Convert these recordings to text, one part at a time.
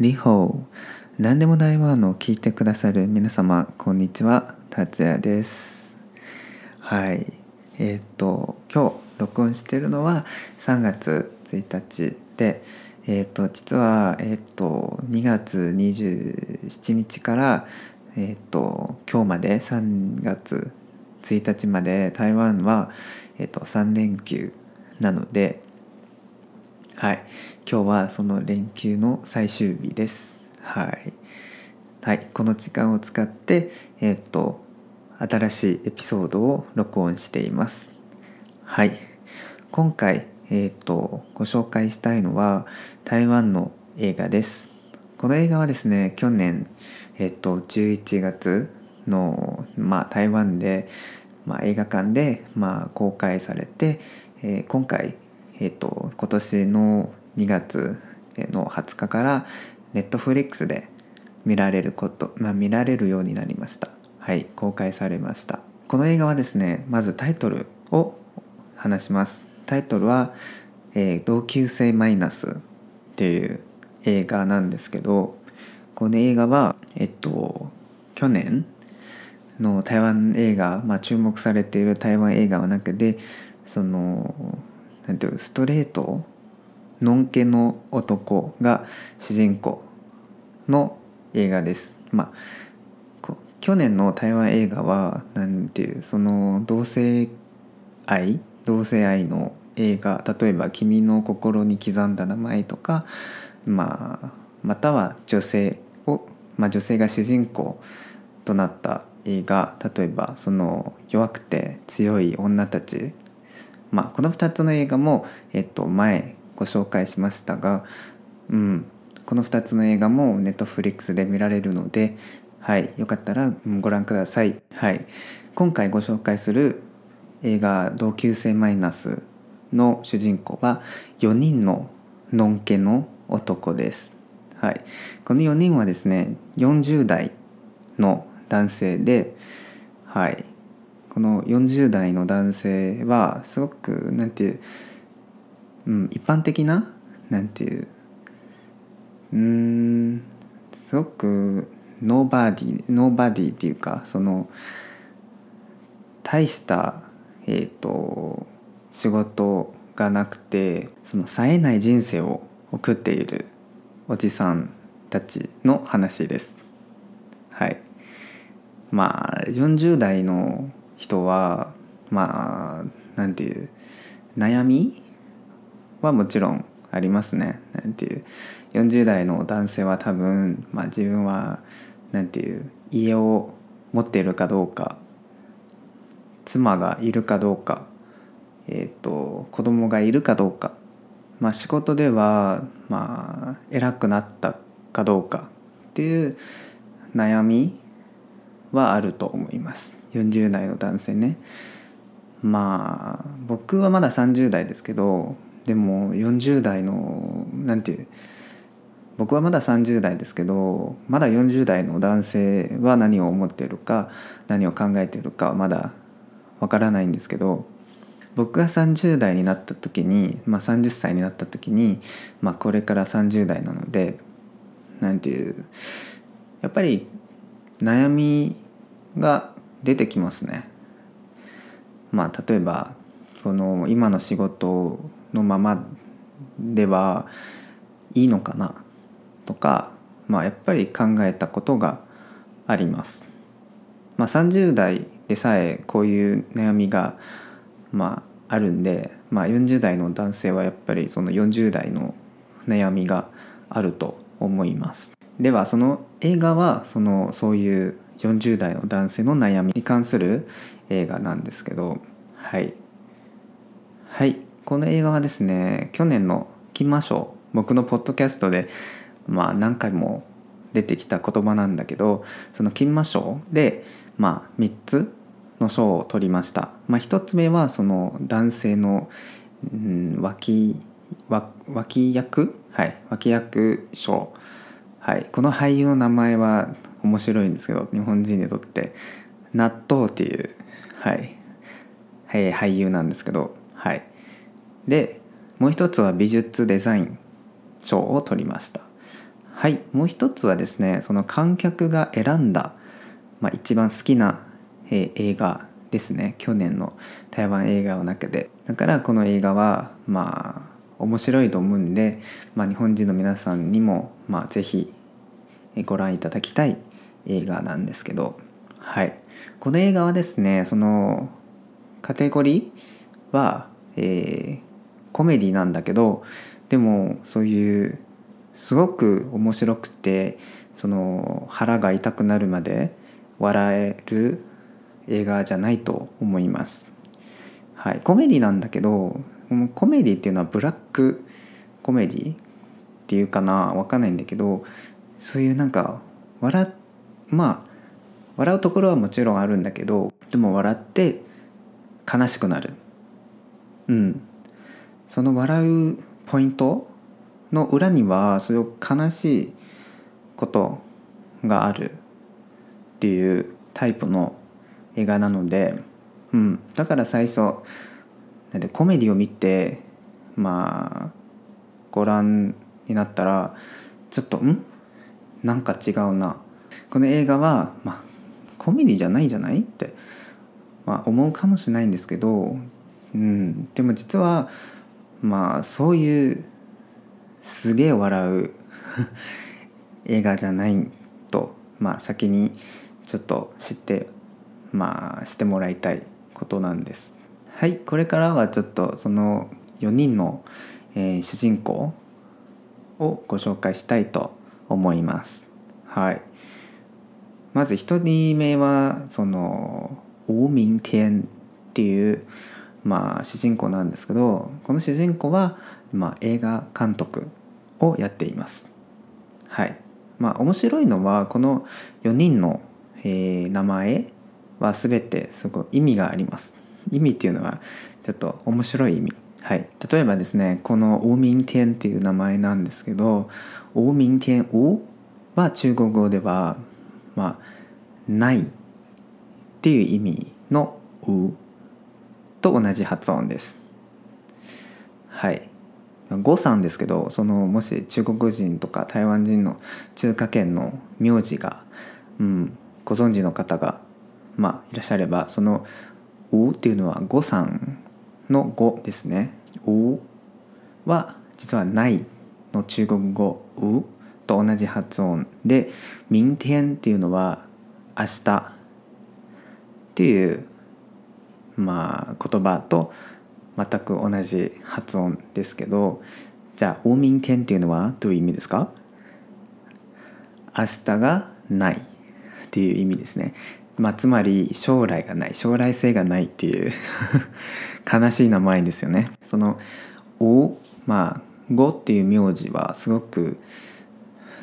リホー何でも台湾の聞いてくださる皆様こんにちは。達也です。はい。えー、っと今日録音しているのは3月1日でえー、っと実はえー、っと2月27日からえっと今日まで3月1日まで台湾は、えっと、3連休なのではい、今日はその連休の最終日です。はい、はい、この時間を使って、えっ、と新しいエピソードを録音しています。はい、今回えっ、とご紹介したいのは台湾の映画です。この映画はですね、去年えっ、と11月のまあ台湾でまあ、映画館でまあ公開されて、えー、今回えっ、と今年の2月の20日からネットフリックスで見られること、まあ、見られるようになりました。はい公開されました。この映画はですねまずタイトルを話します。タイトルは、えー、同級生マイナス」っていう映画なんですけどこの映画はえっと去年の台湾映画、まあ、注目されている台湾映画の中でそのなんていうストレートのんけの男が主人公の映画です。まあ去年の台湾映画はなんていうその同性愛同性愛の映画例えば「君の心に刻んだ名前」とか、まあ、または女性を、まあ、女性が主人公となった映画例えばその弱くて強い女たちまあ、この2つの映画も、えっと、前ご紹介しましたが、うん、この2つの映画もネットフリックスで見られるので、はい、よかったらご覧ください。はい、今回ご紹介する映画「同級生マイナス」の主人公は4人ののんけの男です。はい、この4人はですね40代の男性で、はい、この40代の男性はすごくなんていう、うん、一般的ななんていううんすごくノーバディノーバディっていうかその大したえっ、ー、と仕事がなくてその冴えない人生を送っているおじさんたちの話です。はいまあ40代の人はまあなんていう悩みはもちろんありますね。なんていう40代の男性は多分、まあ、自分はなんていう家を持っているかどうか妻がいるかどうか、えーと、子供がいるかどうか、まあ、仕事では、まあ、偉くなったかどうかっていう悩みはあると思います。40代の男性ね。まあ僕はまだ30代ですけどでも40代のなんていう僕はまだ30代ですけどまだ40代の男性は何を思っているか何を考えているかまだわからないんですけど僕が30代になった時に、まあ、30歳になった時に、まあ、これから30代なのでなんていうやっぱり悩みが出てきますね。まあ例えばこの今の仕事のままではいいのかな？とか、まあ、やっぱり考えたことがあります。まあ、30代でさえこういう悩みが、まあ、あるんで、まあ、40代の男性はやっぱりその40代の悩みがあると思います。ではその映画はそのそういう40代の男性の悩みに関する映画なんですけどはい。はい。この映画はですね去年の金馬賞僕のポッドキャストでまあ何回も出てきた言葉なんだけどその金馬賞でまあ3つの賞を取りました、まあ、1つ目はその男性の、うん、脇脇役？はい。脇役賞。はい、この俳優の名前は面白いんですけど日本人にとって納豆っていう、はい、はい、俳優なんですけど、はい、でもう一つは美術デザイン賞を取りました。はいもう一つはですねその観客が選んだ、まあ、一番好きな、えー映画ですね。去年の台湾映画の中で。だからこの映画はまあ面白いと思うんで、まあ、日本人の皆さんにも、まあ、ぜひご覧いただきたい映画なんですけどはいこの映画はですねそのカテゴリーは、えーコメディなんだけどでもそういうすごく面白くてその腹が痛くなるまで笑える映画じゃないと思います。はい、コメディなんだけどコメディっていうのはブラックコメディっていうかなわかんないんだけどそういうなんか笑っまあ笑うところはもちろんあるんだけどでも笑って悲しくなる。うん。その笑うポイントの裏にはそういう悲しいことがあるっていうタイプの映画なので、うん、だから最初なんでコメディを見てまあご覧になったらちょっとん？なんか違うな。この映画は、まあ、コメディじゃないじゃないって、まあ、思うかもしれないんですけど、うん、でも実はまあそういうすげえ笑う 映画じゃないと、まあ、先にちょっと知ってまあしてもらいたいことなんです。はいこれからはちょっとその4人の、えー主人公をご紹介したいと思います。はい、まず1人目はその王明天っていう、まあ、主人公なんですけどこの主人公は、まあ、映画監督をやっています。はいまあ面白いのはこの4人の、えー名前は全てすごい意味があります。意味っていうのはちょっと面白い意味。はい、例えばですねこの「王明天」っていう名前なんですけど「王明天」「王」は中国語ではまあ「ない」っていう意味の「う」と同じ発音です。はい呉さんですけどそのもし中国人とか台湾人の中華圏の名字が、うん、ご存知の方が、まあ、いらっしゃればその「お」っていうのは呉さんの「語」ですね。「お」は実は「ない」の中国語「う」と同じ発音で「明天」っていうのは「明日」っていうまあ言葉と全く同じ発音ですけどじゃあ「大明天」っていうのはどういう意味ですか？明日がないっていう意味ですね。まあ、つまり将来がない将来性がないっていう 悲しい名前ですよね。その「お」まあ「語」っていう名字はすごく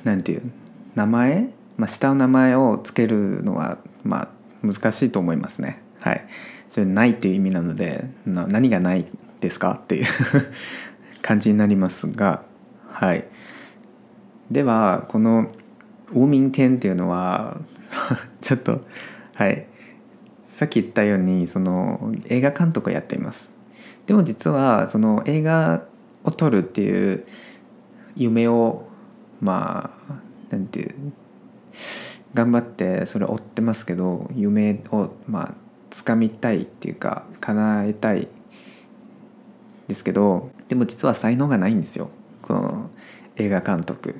なんていう名前、まあ、下の名前をつけるのはまあ難しいと思いますね。はい。それないっていう意味なのでな何がないですか？っていう 感じになりますがはい。ではこの「ウーミンテン」っていうのは ちょっとはい。さっき言ったようにその映画監督をやっています。でも実はその映画を撮るっていう夢をまあなんていう頑張ってそれ追ってますけど夢をまあ掴みたいっていうか叶えたいですけどでも実は才能がないんですよ。この映画監督。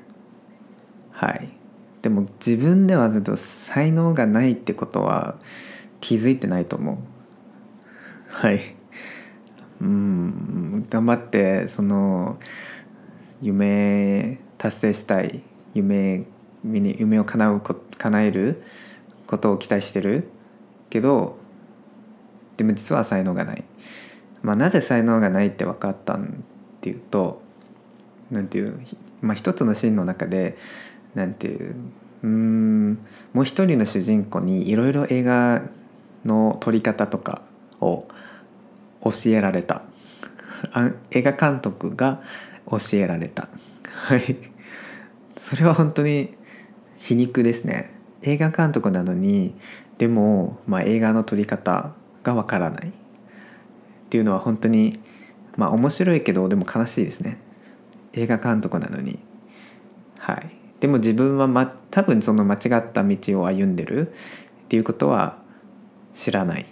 はい。でも自分ではずっと才能がないってことは気づいてないと思う。はい。うん。頑張ってその夢達成したい夢夢を叶う叶えることを期待してるけどでも実は才能がない、まあ、なぜ才能がないって分かったんっていうとなんていう、まあ、一つのシーンの中でなんていううんもう一人の主人公にいろいろ映画の撮り方とかを教えられた。映画監督が教えられた。はい。それは本当に皮肉ですね。映画監督なのにでも、まあ、映画の撮り方がわからない。っていうのは本当にまあ面白いけどでも悲しいですね。映画監督なのに。はい。でも自分は、ま、多分その間違った道を歩んでる。っていうことは知らない。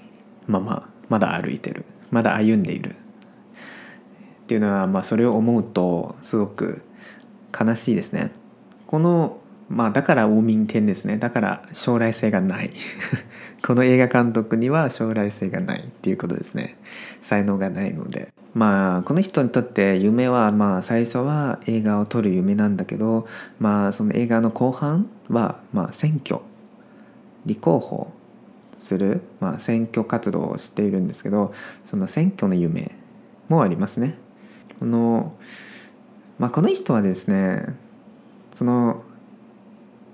まままだ歩いてる。まだ歩んでいる。っていうのは、まあ、それを思うとすごく悲しいですね。このまあだから大民天ですね。だから将来性がない。この映画監督には将来性がないっていうことですね。才能がないので。まあこの人にとって夢はまあ最初は映画を撮る夢なんだけどまあその映画の後半はまあ選挙立候補する、まあ、選挙活動をしているんですけどその選挙の夢もありますね。この,、まあ、この人はですねその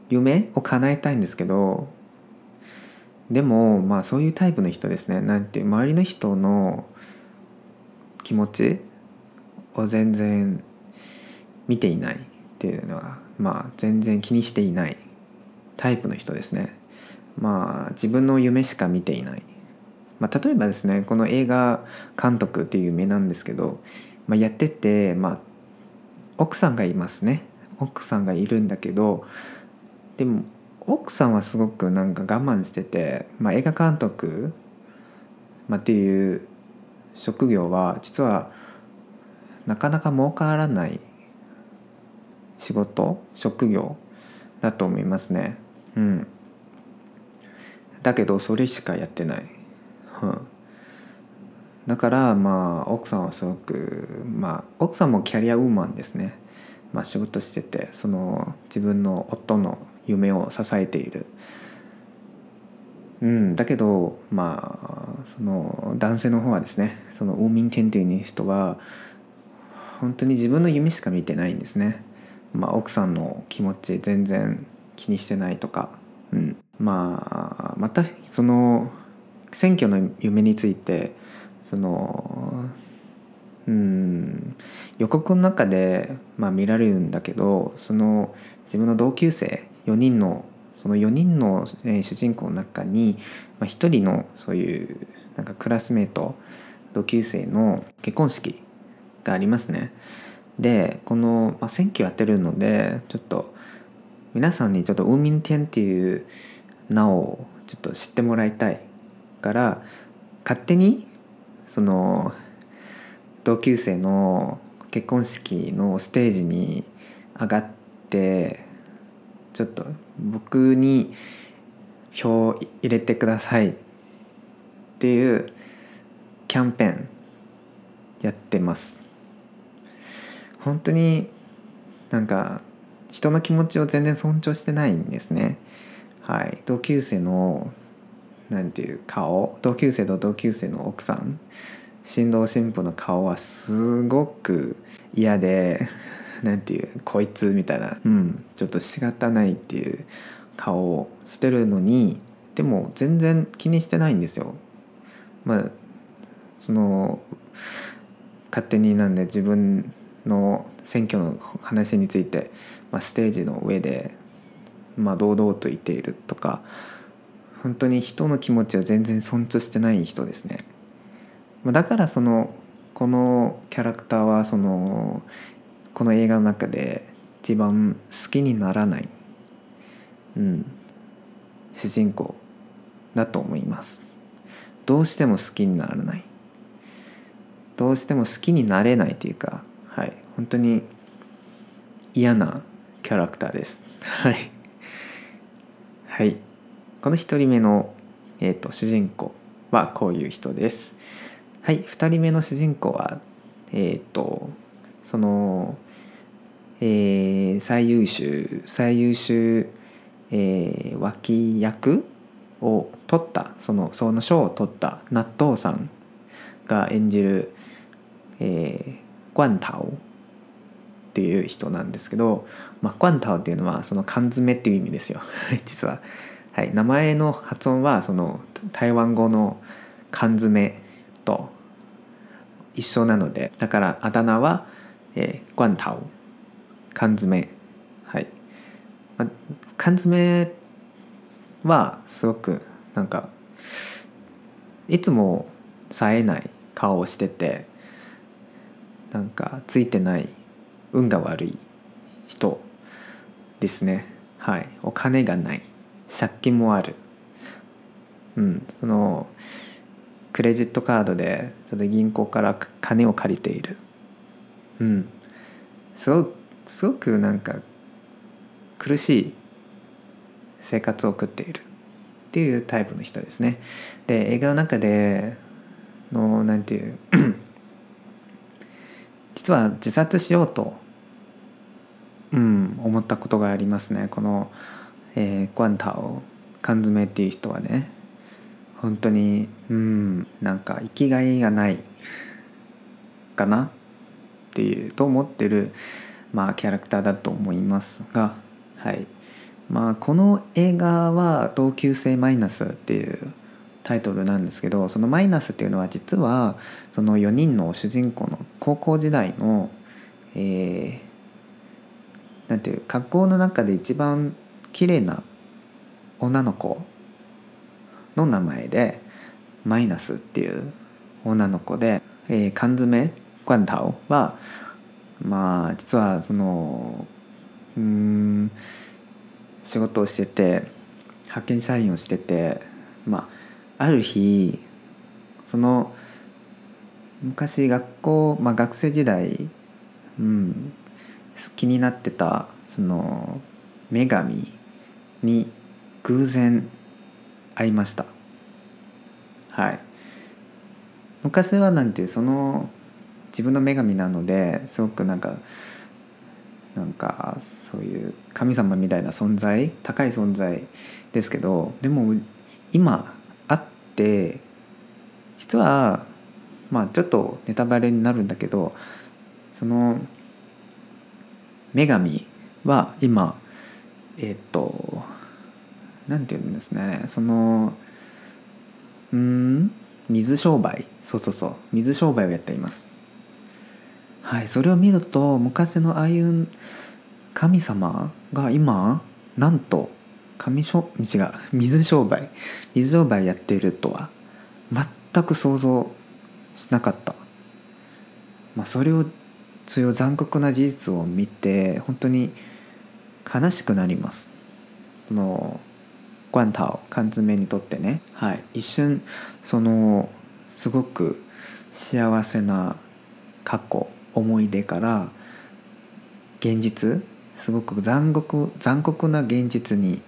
夢を叶えたいんですけどでもまあそういうタイプの人ですね。なんて周りの人の気持ちを全然見ていないっていうのはまあ全然気にしていないタイプの人ですね。まあ自分の夢しか見ていない、まあ、例えばですねこの映画監督っていう夢なんですけど、まあ、やっててまあ奥さんがいますね奥さんがいるんだけどでも奥さんはすごくなんか我慢してて、まあ、映画監督、まあ、っていう職業は実はなかなか儲からない仕事職業だと思いますね。うん、だけどそれしかやってない。うん、だからまあ奥さんはすごくまあ奥さんもキャリアウーマンですね。まあ、仕事しててその自分の夫の夢を支えている。うん、だけどまあその男性の方はですねそのウーミンテンっていう人は本当に自分の夢しか見てないんですね。まあ、奥さんの気持ち全然気にしてないとか、うん、まあまたその選挙の夢についてそのうん予告の中で、まあ、見られるんだけどその自分の同級生4人のその4人の、え主人公の中に、まあ、1人のそういうなんかクラスメート同級生の結婚式がありますね。でこの、まあ、選挙やってるのでちょっと皆さんにちょっとウーミンテンっていう名をちょっと知ってもらいたいから勝手にその同級生の結婚式のステージに上がってちょっと僕に票入れてくださいっていうキャンペーンやってます。本当になんか人の気持ちを全然尊重してないんですね。はい。同級生のなんていう顔同級生と同級生の奥さん。新郎新婦の顔はすごく嫌で なんていうこいつみたいな、うん、ちょっと仕方ないっていう顔をしてるのにでも全然気にしてないんですよ。まあその勝手になんで自分の選挙の話について、まあ、ステージの上で、まあ、堂々と言っているとか本当に人の気持ちを全然尊重してない人ですね。だからそのこのキャラクターはそのこの映画の中で一番好きにならない、うん、主人公だと思います。どうしても好きにならない。どうしても好きになれないというかはい本当に嫌なキャラクターです。はい。はい。この1人目の、えーと、主人公はこういう人です。はい2人目の主人公はえっ、ー、とその、えー、最優秀最優秀、えー、脇役を取ったそのその賞を取った納豆さんが演じる、えー、グンタオっていう人なんですけど、まあ、グンタオっていうのはその缶詰っていう意味ですよ。実は、はい、名前の発音はその台湾語の缶詰と一緒なのでだからあだ名はえー、罐頭缶詰。はい、ま、缶詰はすごくなんかいつも冴えない顔をしててなんかついてない運が悪い人ですね。はい。お金がない。借金もある。うんそのクレジットカードでちょっと銀行から金を借りている。うん。すごくすごくなんか苦しい生活を送っている。っていうタイプの人ですね。で映画の中でのなんていう 実は自殺しようと、うん、思ったことがありますね。この、えー、グアンタオ缶詰っていう人はね本当にうんなんか生きがいがないかなっていうと思ってる、まあ、キャラクターだと思いますがはい。まあこの映画は「同級生マイナス」っていうタイトルなんですけどそのマイナスっていうのは実はその4人の主人公の高校時代のえー、なんていう学校の中で一番綺麗な女の子の名前でマイナスっていう女の子で、えー、缶詰ガンタオはまあ実はそのうん仕事をしてて派遣社員をしててまあある日その昔学校、まあ、学生時代、うん、気になってたその女神に偶然会いました。はい。昔はなんていうその自分の女神なのですごくなんかなんかそういう神様みたいな存在高い存在ですけどでも今会って実はまあちょっとネタバレになるんだけどその女神は今えっ、と何て言うんですね。そのうん？水商売？そうそうそう。水商売をやっています。はい。それを見ると昔のああいう神様が今なんと神しょ違う。水商売。水商売やっているとは全く想像しなかった、まあ、それをそういう残酷な事実を見て本当に悲しくなります。のガンタオ缶詰にとってね、はい、一瞬そのすごく幸せな過去思い出から現実すごく残酷残酷な現実に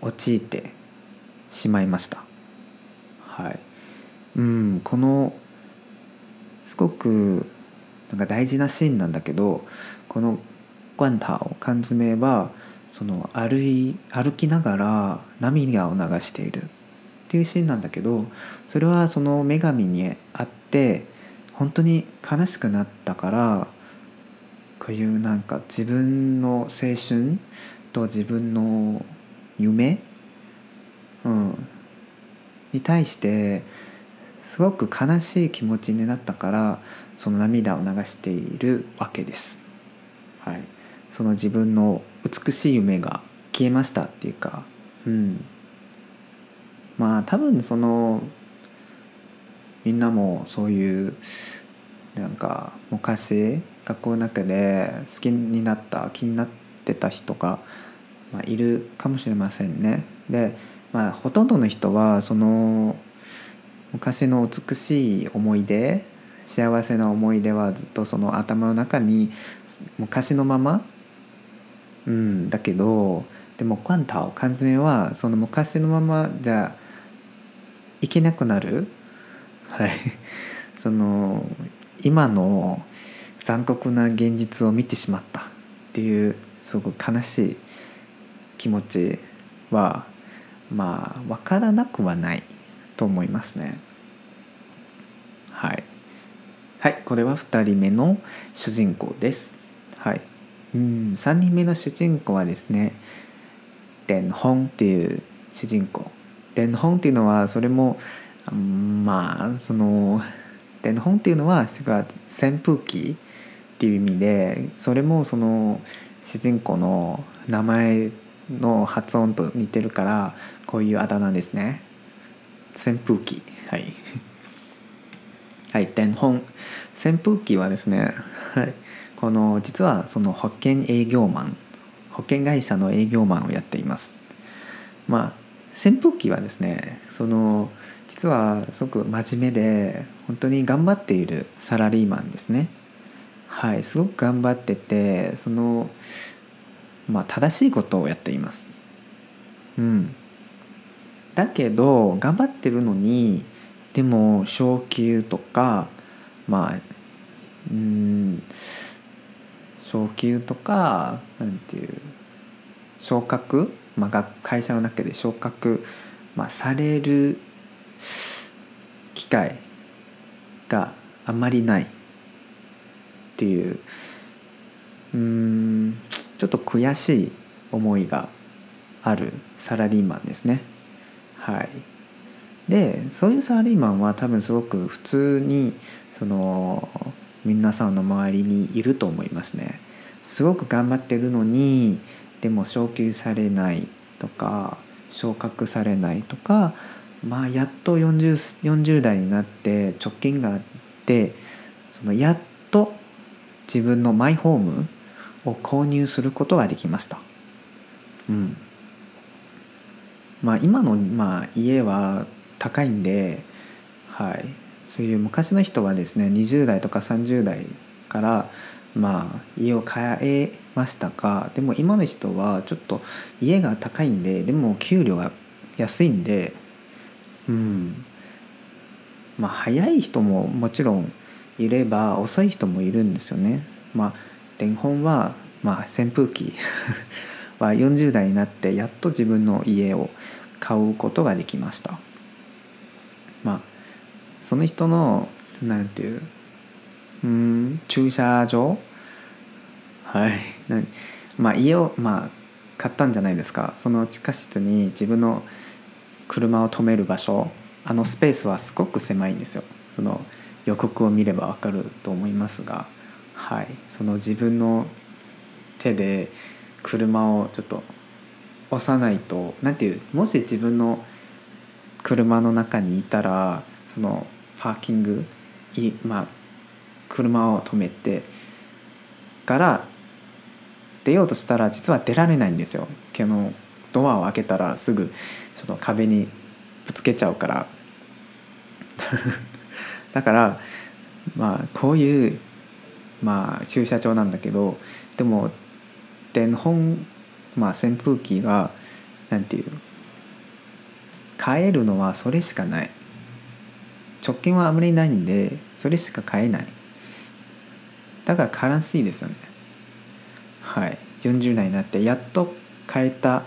陥ってしまいましたはいうんこのすごくなんか大事なシーンなんだけどこの「ガンタオ缶詰」はその歩い歩きながら涙を流しているっていうシーンなんだけどそれはその女神に会って本当に悲しくなったからこういうなんか自分の青春と自分の夢、うん、に対してすごく悲しい気持ちになったからその涙を流しているわけです。はい、その自分の美しい夢が消えましたっていうか、うん、まあ多分そのみんなもそういうなんか昔学校の中で好きになった気になってた人が、まあ、いるかもしれませんね。で、まあ、ほとんどの人はその昔の美しい思い出幸せな思い出はずっとその頭の中に昔のままうんだけどでもカンタオ缶詰はその昔のままじゃいけなくなる。はい。その今の残酷な現実を見てしまった。っていうすごく悲しい気持ちはまあ分からなくはないと思いますね。はい。はいこれは2人目の主人公です。はいうん3人目の主人公はですねデンホンっていう主人公。デンホンっていうのはそれもまあそのデンホンっていうのは扇風機っていう意味でそれもその主人公の名前の発音と似てるからこういうあだ名ですね。扇風機。はい。はい、電本扇風機はですね、はい、この実はその保険営業マン保険会社の営業マンをやっています。まあ扇風機はですねその実はすごく真面目で本当に頑張っているサラリーマンですね。はいすごく頑張っててそのまあ正しいことをやっています。うん。だけど頑張ってるのにでも昇給とかまあうん昇給とかなんていう昇格、まあ、会社の中で昇格、まあ、される機会があんまりないっていう。うんちょっと悔しい思いがあるサラリーマンですね。はい、でそういうサラリーマンは多分すごく普通にその皆さんの周りにいると思いますね。すごく頑張ってるのにでも昇給されないとか昇格されないとかまあやっと 40, 40代になって直近があってそのやっと自分のマイホームを購入することができました。うんまあ、今の、まあ、家は高いんで、はい、そういう昔の人はですね20代とか30代からまあ家を買えましたがでも今の人はちょっと家が高いんででも給料が安いんでうんまあ早い人ももちろんいれば遅い人もいるんですよね。まあ電本は、まあ、扇風機 は40代になってやっと自分の家を買うことができました。その人のなんていううん駐車場はい。なまあ家をまあ買ったんじゃないですか。その地下室に自分の車を止める場所。あのスペースはすごく狭いんですよ。その予告を見ればわかると思いますが。はい。その自分の手で車をちょっと押さないと何ていうもし自分の車の中にいたらそのパーキングいまあ車を止めてから出ようとしたら実は出られないんですよ。けのドアを開けたらすぐその壁にぶつけちゃうから だからまあこういうまあ駐車場なんだけどでも電本まあ扇風機がなんていう買えるのはそれしかない直近はあまりないんでそれしか買えない。だから悲しいですよね。はい。40代になってやっと買えた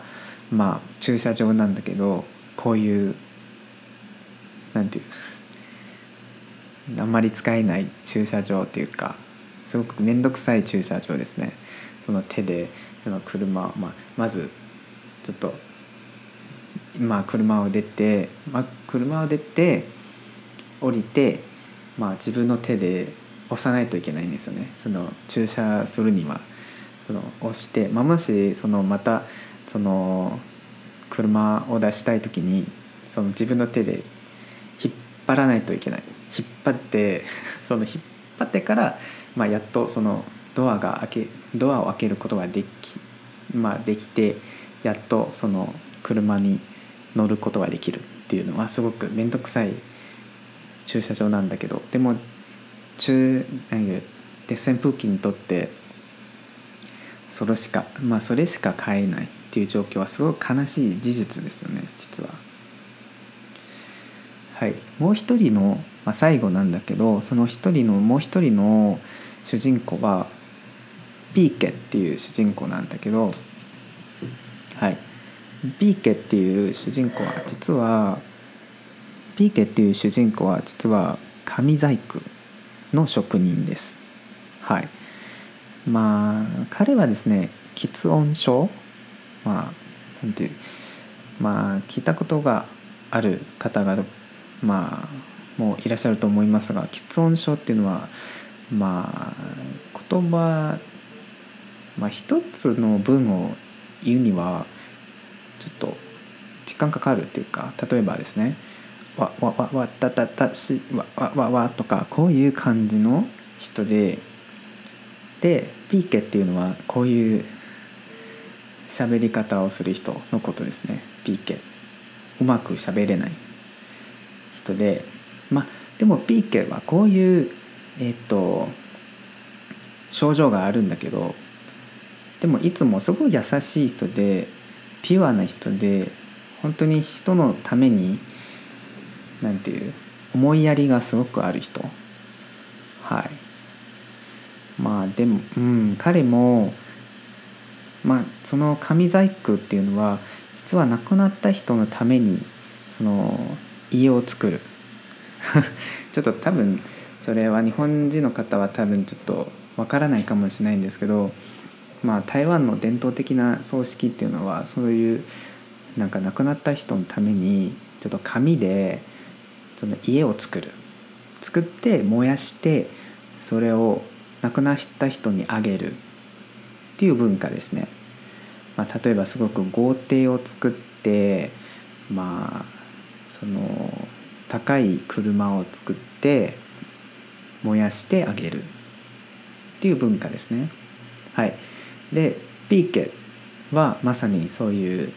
まあ駐車場なんだけどこういうなんていうあんまり使えない駐車場っていうかすごく面倒くさい駐車場ですね。その手でその車、まあ、まずちょっとまあ車を出て、まあ、車を出て降りて、まあ、自分の手で押さないといけないんですよね。その駐車するには。その押して、まあ、もしそのまたその車を出したい時にその自分の手で引っ張らないといけない。引っ張って その引っ張ってから、まあ、やっとそのドアが開けドアを開けることができ,、まあ、できてやっとその車に乗ることができるっていうのはすごく面倒くさい駐車場なんだけどでも中で扇風機にとってそれしかまあそれしか買えないっていう状況はすごく悲しい事実ですよね実は。はい、もう一人の、まあ、最後なんだけどその一人のもう一人の主人公はピーケっていう主人公なんだけどはいピーケっていう主人公は実はピーケっていう主人公は実は紙細工の職人です。はい、まあ彼はですね喫音症まあなんていうまあ聞いたことがある方がまあもういらっしゃると思いますが喫音症っていうのはまあ言葉まあ一つの文を言うにはちょっと時間かかるっていうか例えばですねわわわわたたたしわわわわとかこういう感じの人ででピーケっていうのはこういう喋り方をする人のことですね。PK うまく喋れない人で。まあでも PK はこういうえっ、と症状があるんだけどでもいつもすごい優しい人でピュアな人で本当に人のためになんていう思いやりがすごくある人。はい。まあでもうん彼もまあその神細工っていうのは実は亡くなった人のためにその家を作る。ちょっと多分それは日本人の方は多分ちょっとわからないかもしれないんですけどまあ台湾の伝統的な葬式っていうのはそういうなんか亡くなった人のためにちょっと紙でその家を作る作って燃やしてそれを亡くなった人にあげるっていう文化ですね。まあ、例えばすごく豪邸を作ってまあその高い車を作って燃やしてあげるっていう文化ですね。はい、でピーケはまさにそういう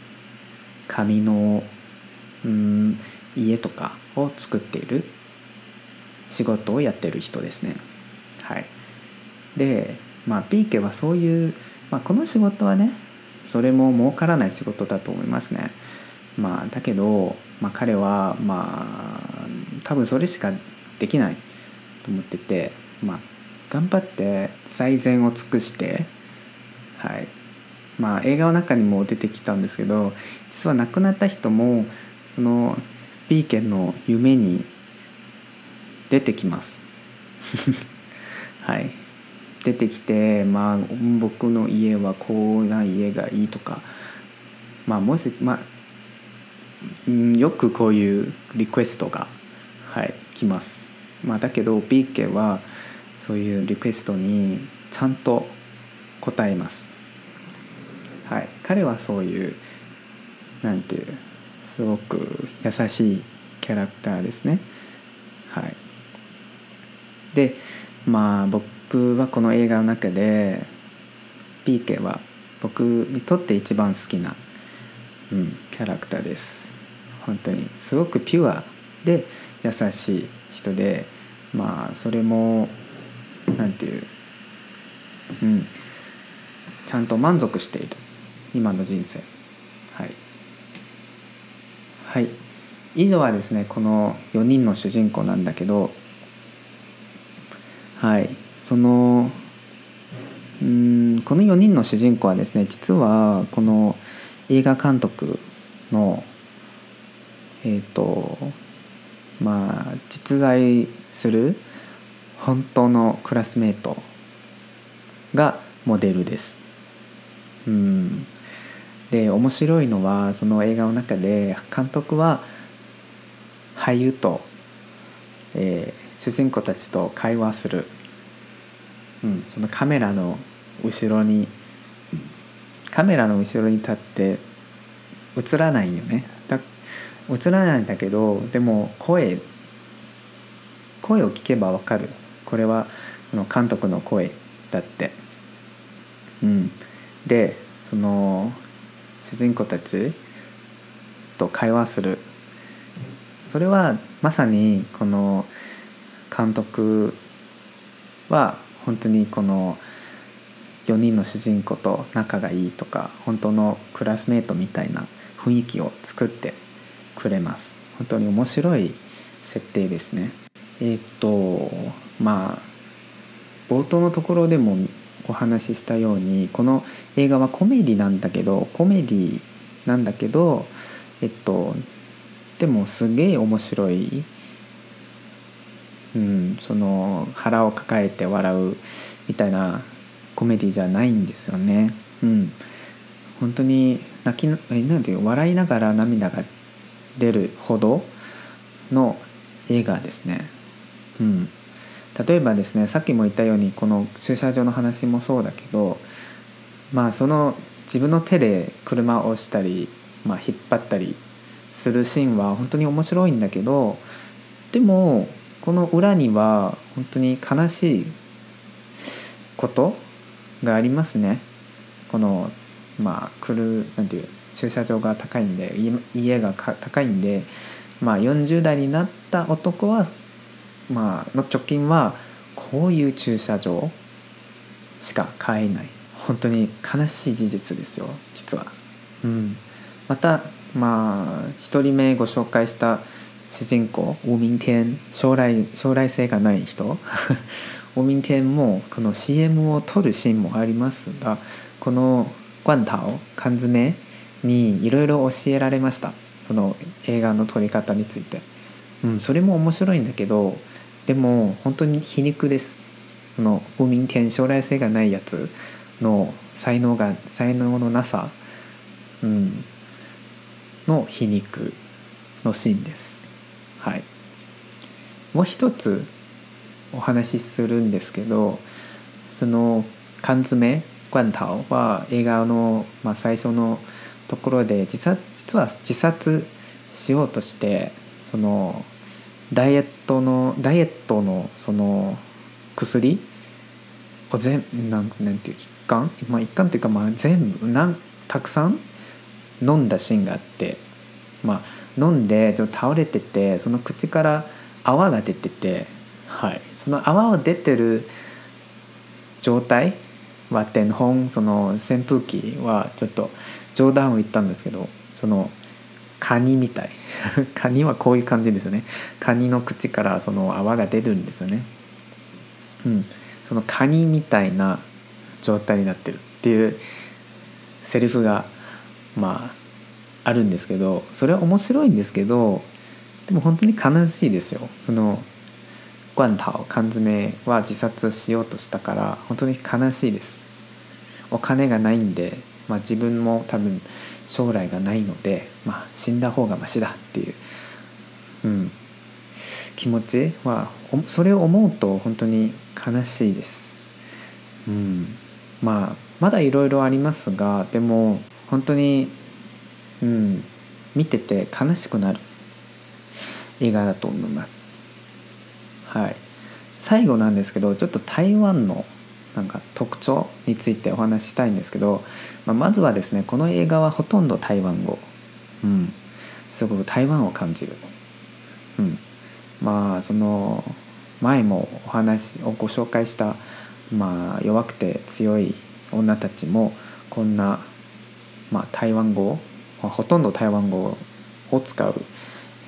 紙のうん家とかを作っている仕事をやってる人ですね。はい、でまあピーケはそういう、まあ、この仕事はねそれも儲からない仕事だと思いますね。まあ、だけど、まあ、彼はまあ多分それしかできないと思ってて、まあ、頑張って最善を尽くして、はいまあ、映画の中にも出てきたんですけど実は亡くなった人もその B 県の夢に出てきます。はい出てきて、まあ、僕の家はこうな家がいいとか、まあ、もし、まあ、よくこういうリクエストが、はい、来ます。まあ、だけど B 家はそういうリクエストにちゃんと答えます。はい、彼はそういうなんていうすごく優しいキャラクターですね。はい、でまあ僕はこの映画の中でピーケは僕にとって一番好きな、うん、キャラクターです。本当にすごくピュアで優しい人でまあそれも何て言う、うん、ちゃんと満足している今の人生はい。以上はですねこの4人の主人公なんだけどはい。そのうんこの4人の主人公はですね実はこの映画監督のえっ、ー、とまあ実在する本当のクラスメートがモデルです。うん。で面白いのはその映画の中で監督は俳優と、えー、主人公たちと会話する、うん、そのカメラの後ろにカメラの後ろに立って映らないよね。映らないんだけどでも声声を聞けばわかる。これはの監督の声だって。うん、でその主人公たちと会話する。それはまさにこの監督は本当にこの4人の主人公と仲がいいとか本当のクラスメートみたいな雰囲気を作ってくれます。本当に面白い設定ですね。えっ、とまあ冒頭のところでもお話ししたようにこの映画はコメディなんだけどコメディなんだけどえっとでもすげえ面白い、うん、その腹を抱えて笑うみたいなコメディじゃないんですよね。うん、本当に泣きえなんていう笑いながら涙が出るほどの映画ですね。うん例えばですねさっきも言ったようにこの駐車場の話もそうだけどまあその自分の手で車を押したり、まあ、引っ張ったりするシーンは本当に面白いんだけどでもこの裏には本当に悲しいことがありますね。このまあ来るなんていう駐車場が高いんで家が高いんで、まあ、40代になった男は、まあの貯金はこういう駐車場しか買えない。本当に悲しい事実ですよ実は。うん、またまあ1人目ご紹介した主人公ウミンテン。将来将来性がない人。ウミンテンもこの CM を撮るシーンもありますがこのガンタオ缶詰にいろいろ教えられました。その映画の撮り方について、うん、それも面白いんだけどでも本当に皮肉です。このウミンテン将来性がないやつの才能が才能のなさ、うん、の皮肉のシーンです。はい、もう一つお話しするんですけどその缶詰ガンタオは映画の、まあ、最初のところで実は実は自殺しようとしてそのダイエットのダイエットのその薬を全なんなんていう一貫？まあ一貫っていうかまあ全部なんたくさん飲んだシーンがあってまあ飲んでちょっと倒れててその口から泡が出てて、はい、その泡を出てる状態は天本その扇風機はちょっと冗談を言ったんですけどそのカニみたい。カニはこういう感じですよね。カニの口からその泡が出るんですよね。うん。そのカニみたいな状態になってるっていうセリフがまああるんですけどそれは面白いんですけどでも本当に悲しいですよ。そのガンタオ缶詰は自殺しようとしたから本当に悲しいです。お金がないんで、まあ、自分も多分将来がないので、まあ、死んだ方がマシだっていう、うん、気持ちはそれを思うと本当に悲しいです、うん、まあまだいろいろありますがでも本当にうん、見てて悲しくなる映画だと思います。はい、最後なんですけどちょっと台湾のなんか特徴についてお話ししたいんですけど、まあ、まずはですねこの映画はほとんど台湾語、うん、すごく台湾を感じる、うん、まあその前もお話をご紹介した、まあ、弱くて強い女たちもこんな、まあ、台湾語まあ、ほとんど台湾語を使う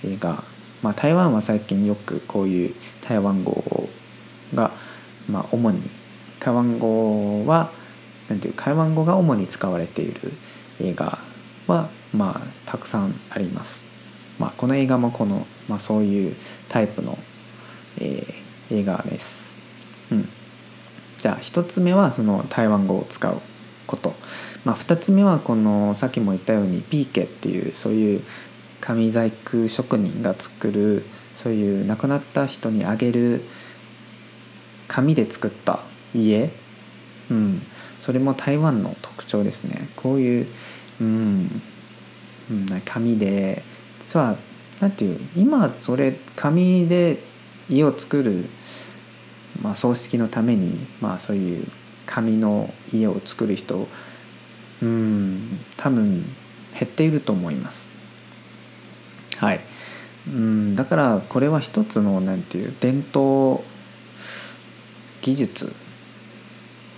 映画、まあ、台湾は最近よくこういう台湾語が、まあ、主に台湾語はなんていう台湾語が主に使われている映画は、まあ、たくさんあります。まあ、この映画もこの、まあ、そういうタイプの、えー、映画です。うん、じゃあ1つ目はその台湾語を使うこと。まあ、2つ目はこのさっきも言ったようにピーケっていうそういう紙細工職人が作るそういう亡くなった人にあげる紙で作った家、うん、それも台湾の特徴ですね。こういう、うん、うん、紙で。実は何ていう今それ紙で家を作る、まあ、葬式のために、まあ、そういう紙の家を作る人うん多分減っていると思います。はい。うんだからこれは一つのなんていう伝統技術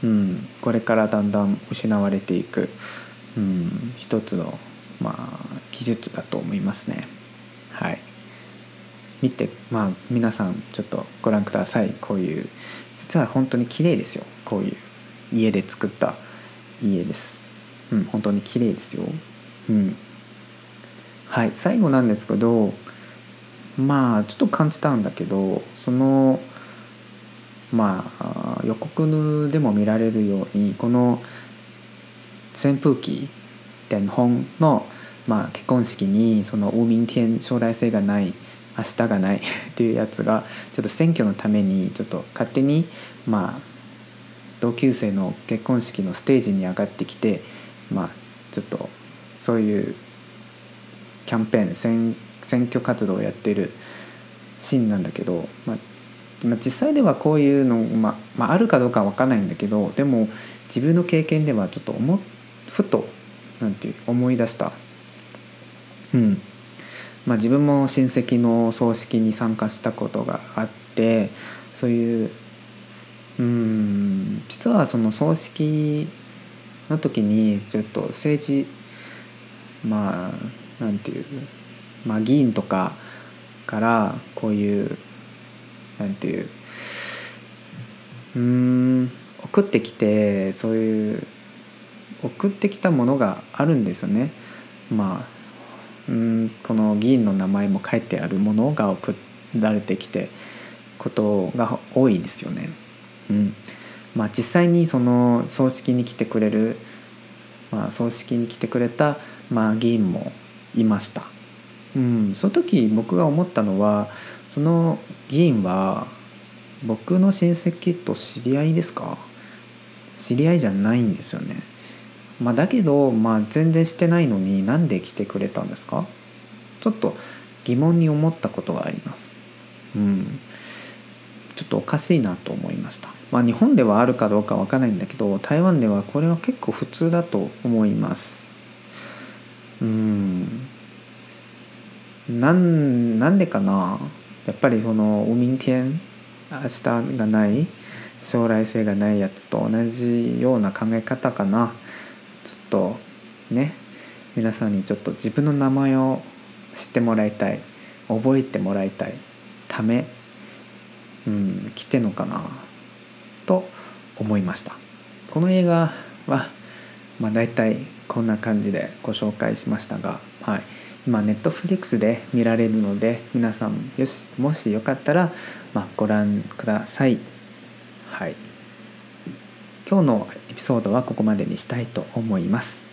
うん。これからだんだん失われていくうん一つのまあ技術だと思いますね。はい。見てまあ皆さんちょっとご覧ください。こういう実は本当に綺麗ですよ。こういう家で作った家です。うん、本当に綺麗ですよ。うん、はい。最後なんですけどまあちょっと感じたんだけどそのまあ予告でも見られるようにこの扇風機伝本の、まあ、結婚式にその「明天将来性がない明日がない 」っていうやつがちょっと選挙のためにちょっと勝手にまあ同級生の結婚式のステージに上がってきてまあちょっとそういうキャンペーン選挙活動をやってるシーンなんだけど、まあ、実際ではこういうの、まあ、まあ、あるかどうかは分かんないんだけどでも自分の経験ではちょっと思ふとなんて思い出した。うん。まあ自分も親戚の葬式に参加したことがあってそういううん実はその葬式の時にちょっと政治まあなんていうまあ議員とかからこういうなんていううん送ってきてそういう送ってきたものがあるんですよね。まあうんこの議員の名前も書いてあるものが送られてきてことが多いですよね。うんまあ、実際にその葬式に来てくれる、まあ、葬式に来てくれた、まあ、議員もいました。うん、その時僕が思ったのはその議員は僕の親戚と知り合いですか？知り合いじゃないんですよね。まあ、だけど、まあ、全然してないのになんで来てくれたんですか？ちょっと疑問に思ったことがあります。うん、ちょっとおかしいなと思いました。まあ、日本ではあるかどうかわからないんだけど台湾ではこれは結構普通だと思います。うんなんなんでかな？やっぱりその「明天」明日がない将来性がないやつと同じような考え方かな。ちょっとね皆さんにちょっと自分の名前を知ってもらいたい。覚えてもらいたい。ためうん来てんのかな。と思いました。この映画はまあ大体こんな感じでご紹介しましたがはい今ネットフリックスで見られるので皆さんよしもしよかったら、まあ、ご覧ください。はい、今日のエピソードはここまでにしたいと思います。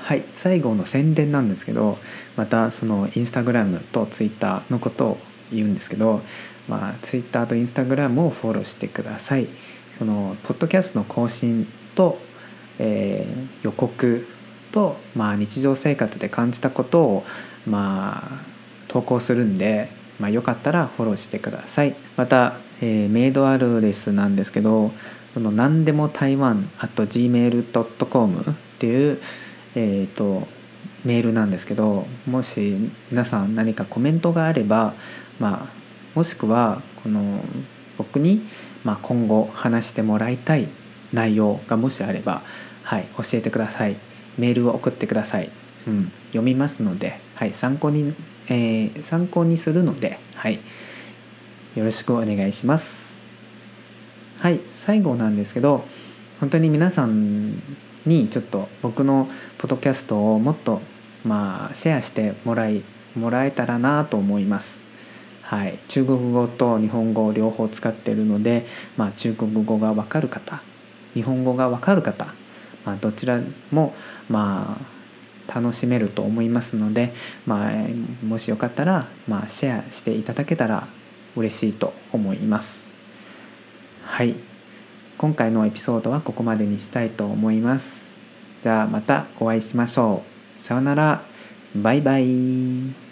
はい、最後の宣伝なんですけどまたそのインスタグラムとツイッターのことを言うんですけど、まあ、ツイッターとインスタグラムをフォローしてください。そのポッドキャストの更新と、えー、予告と、まあ、日常生活で感じたことを、まあ、投稿するんで、まあ、よかったらフォローしてくださいまた、えー、メイドアドレスなんですけどその何でも台湾 at gmail.com っていう、えーと、メールなんですけどもし皆さん何かコメントがあれば、まあ、もしくはこの僕に、まあ、今後話してもらいたい内容がもしあれば、はい、教えてください。メールを送ってください。うん、読みますので、はい、参考に、えー、参考にするので、はい、よろしくお願いします。はい、最後なんですけど、本当に皆さんにちょっと僕のポッドキャストをもっとまあシェアしてもらいもらえたらなと思います。はい、中国語と日本語を両方使っているので、まあ、中国語が分かる方日本語が分かる方、まあ、どちらもまあ楽しめると思いますので、まあ、もしよかったら、まあ、シェアしていただけたら嬉しいと思います。はい。今回のエピソードはここまでにしたいと思います。じゃあまたお会いしましょう。さようなら。バイバイ。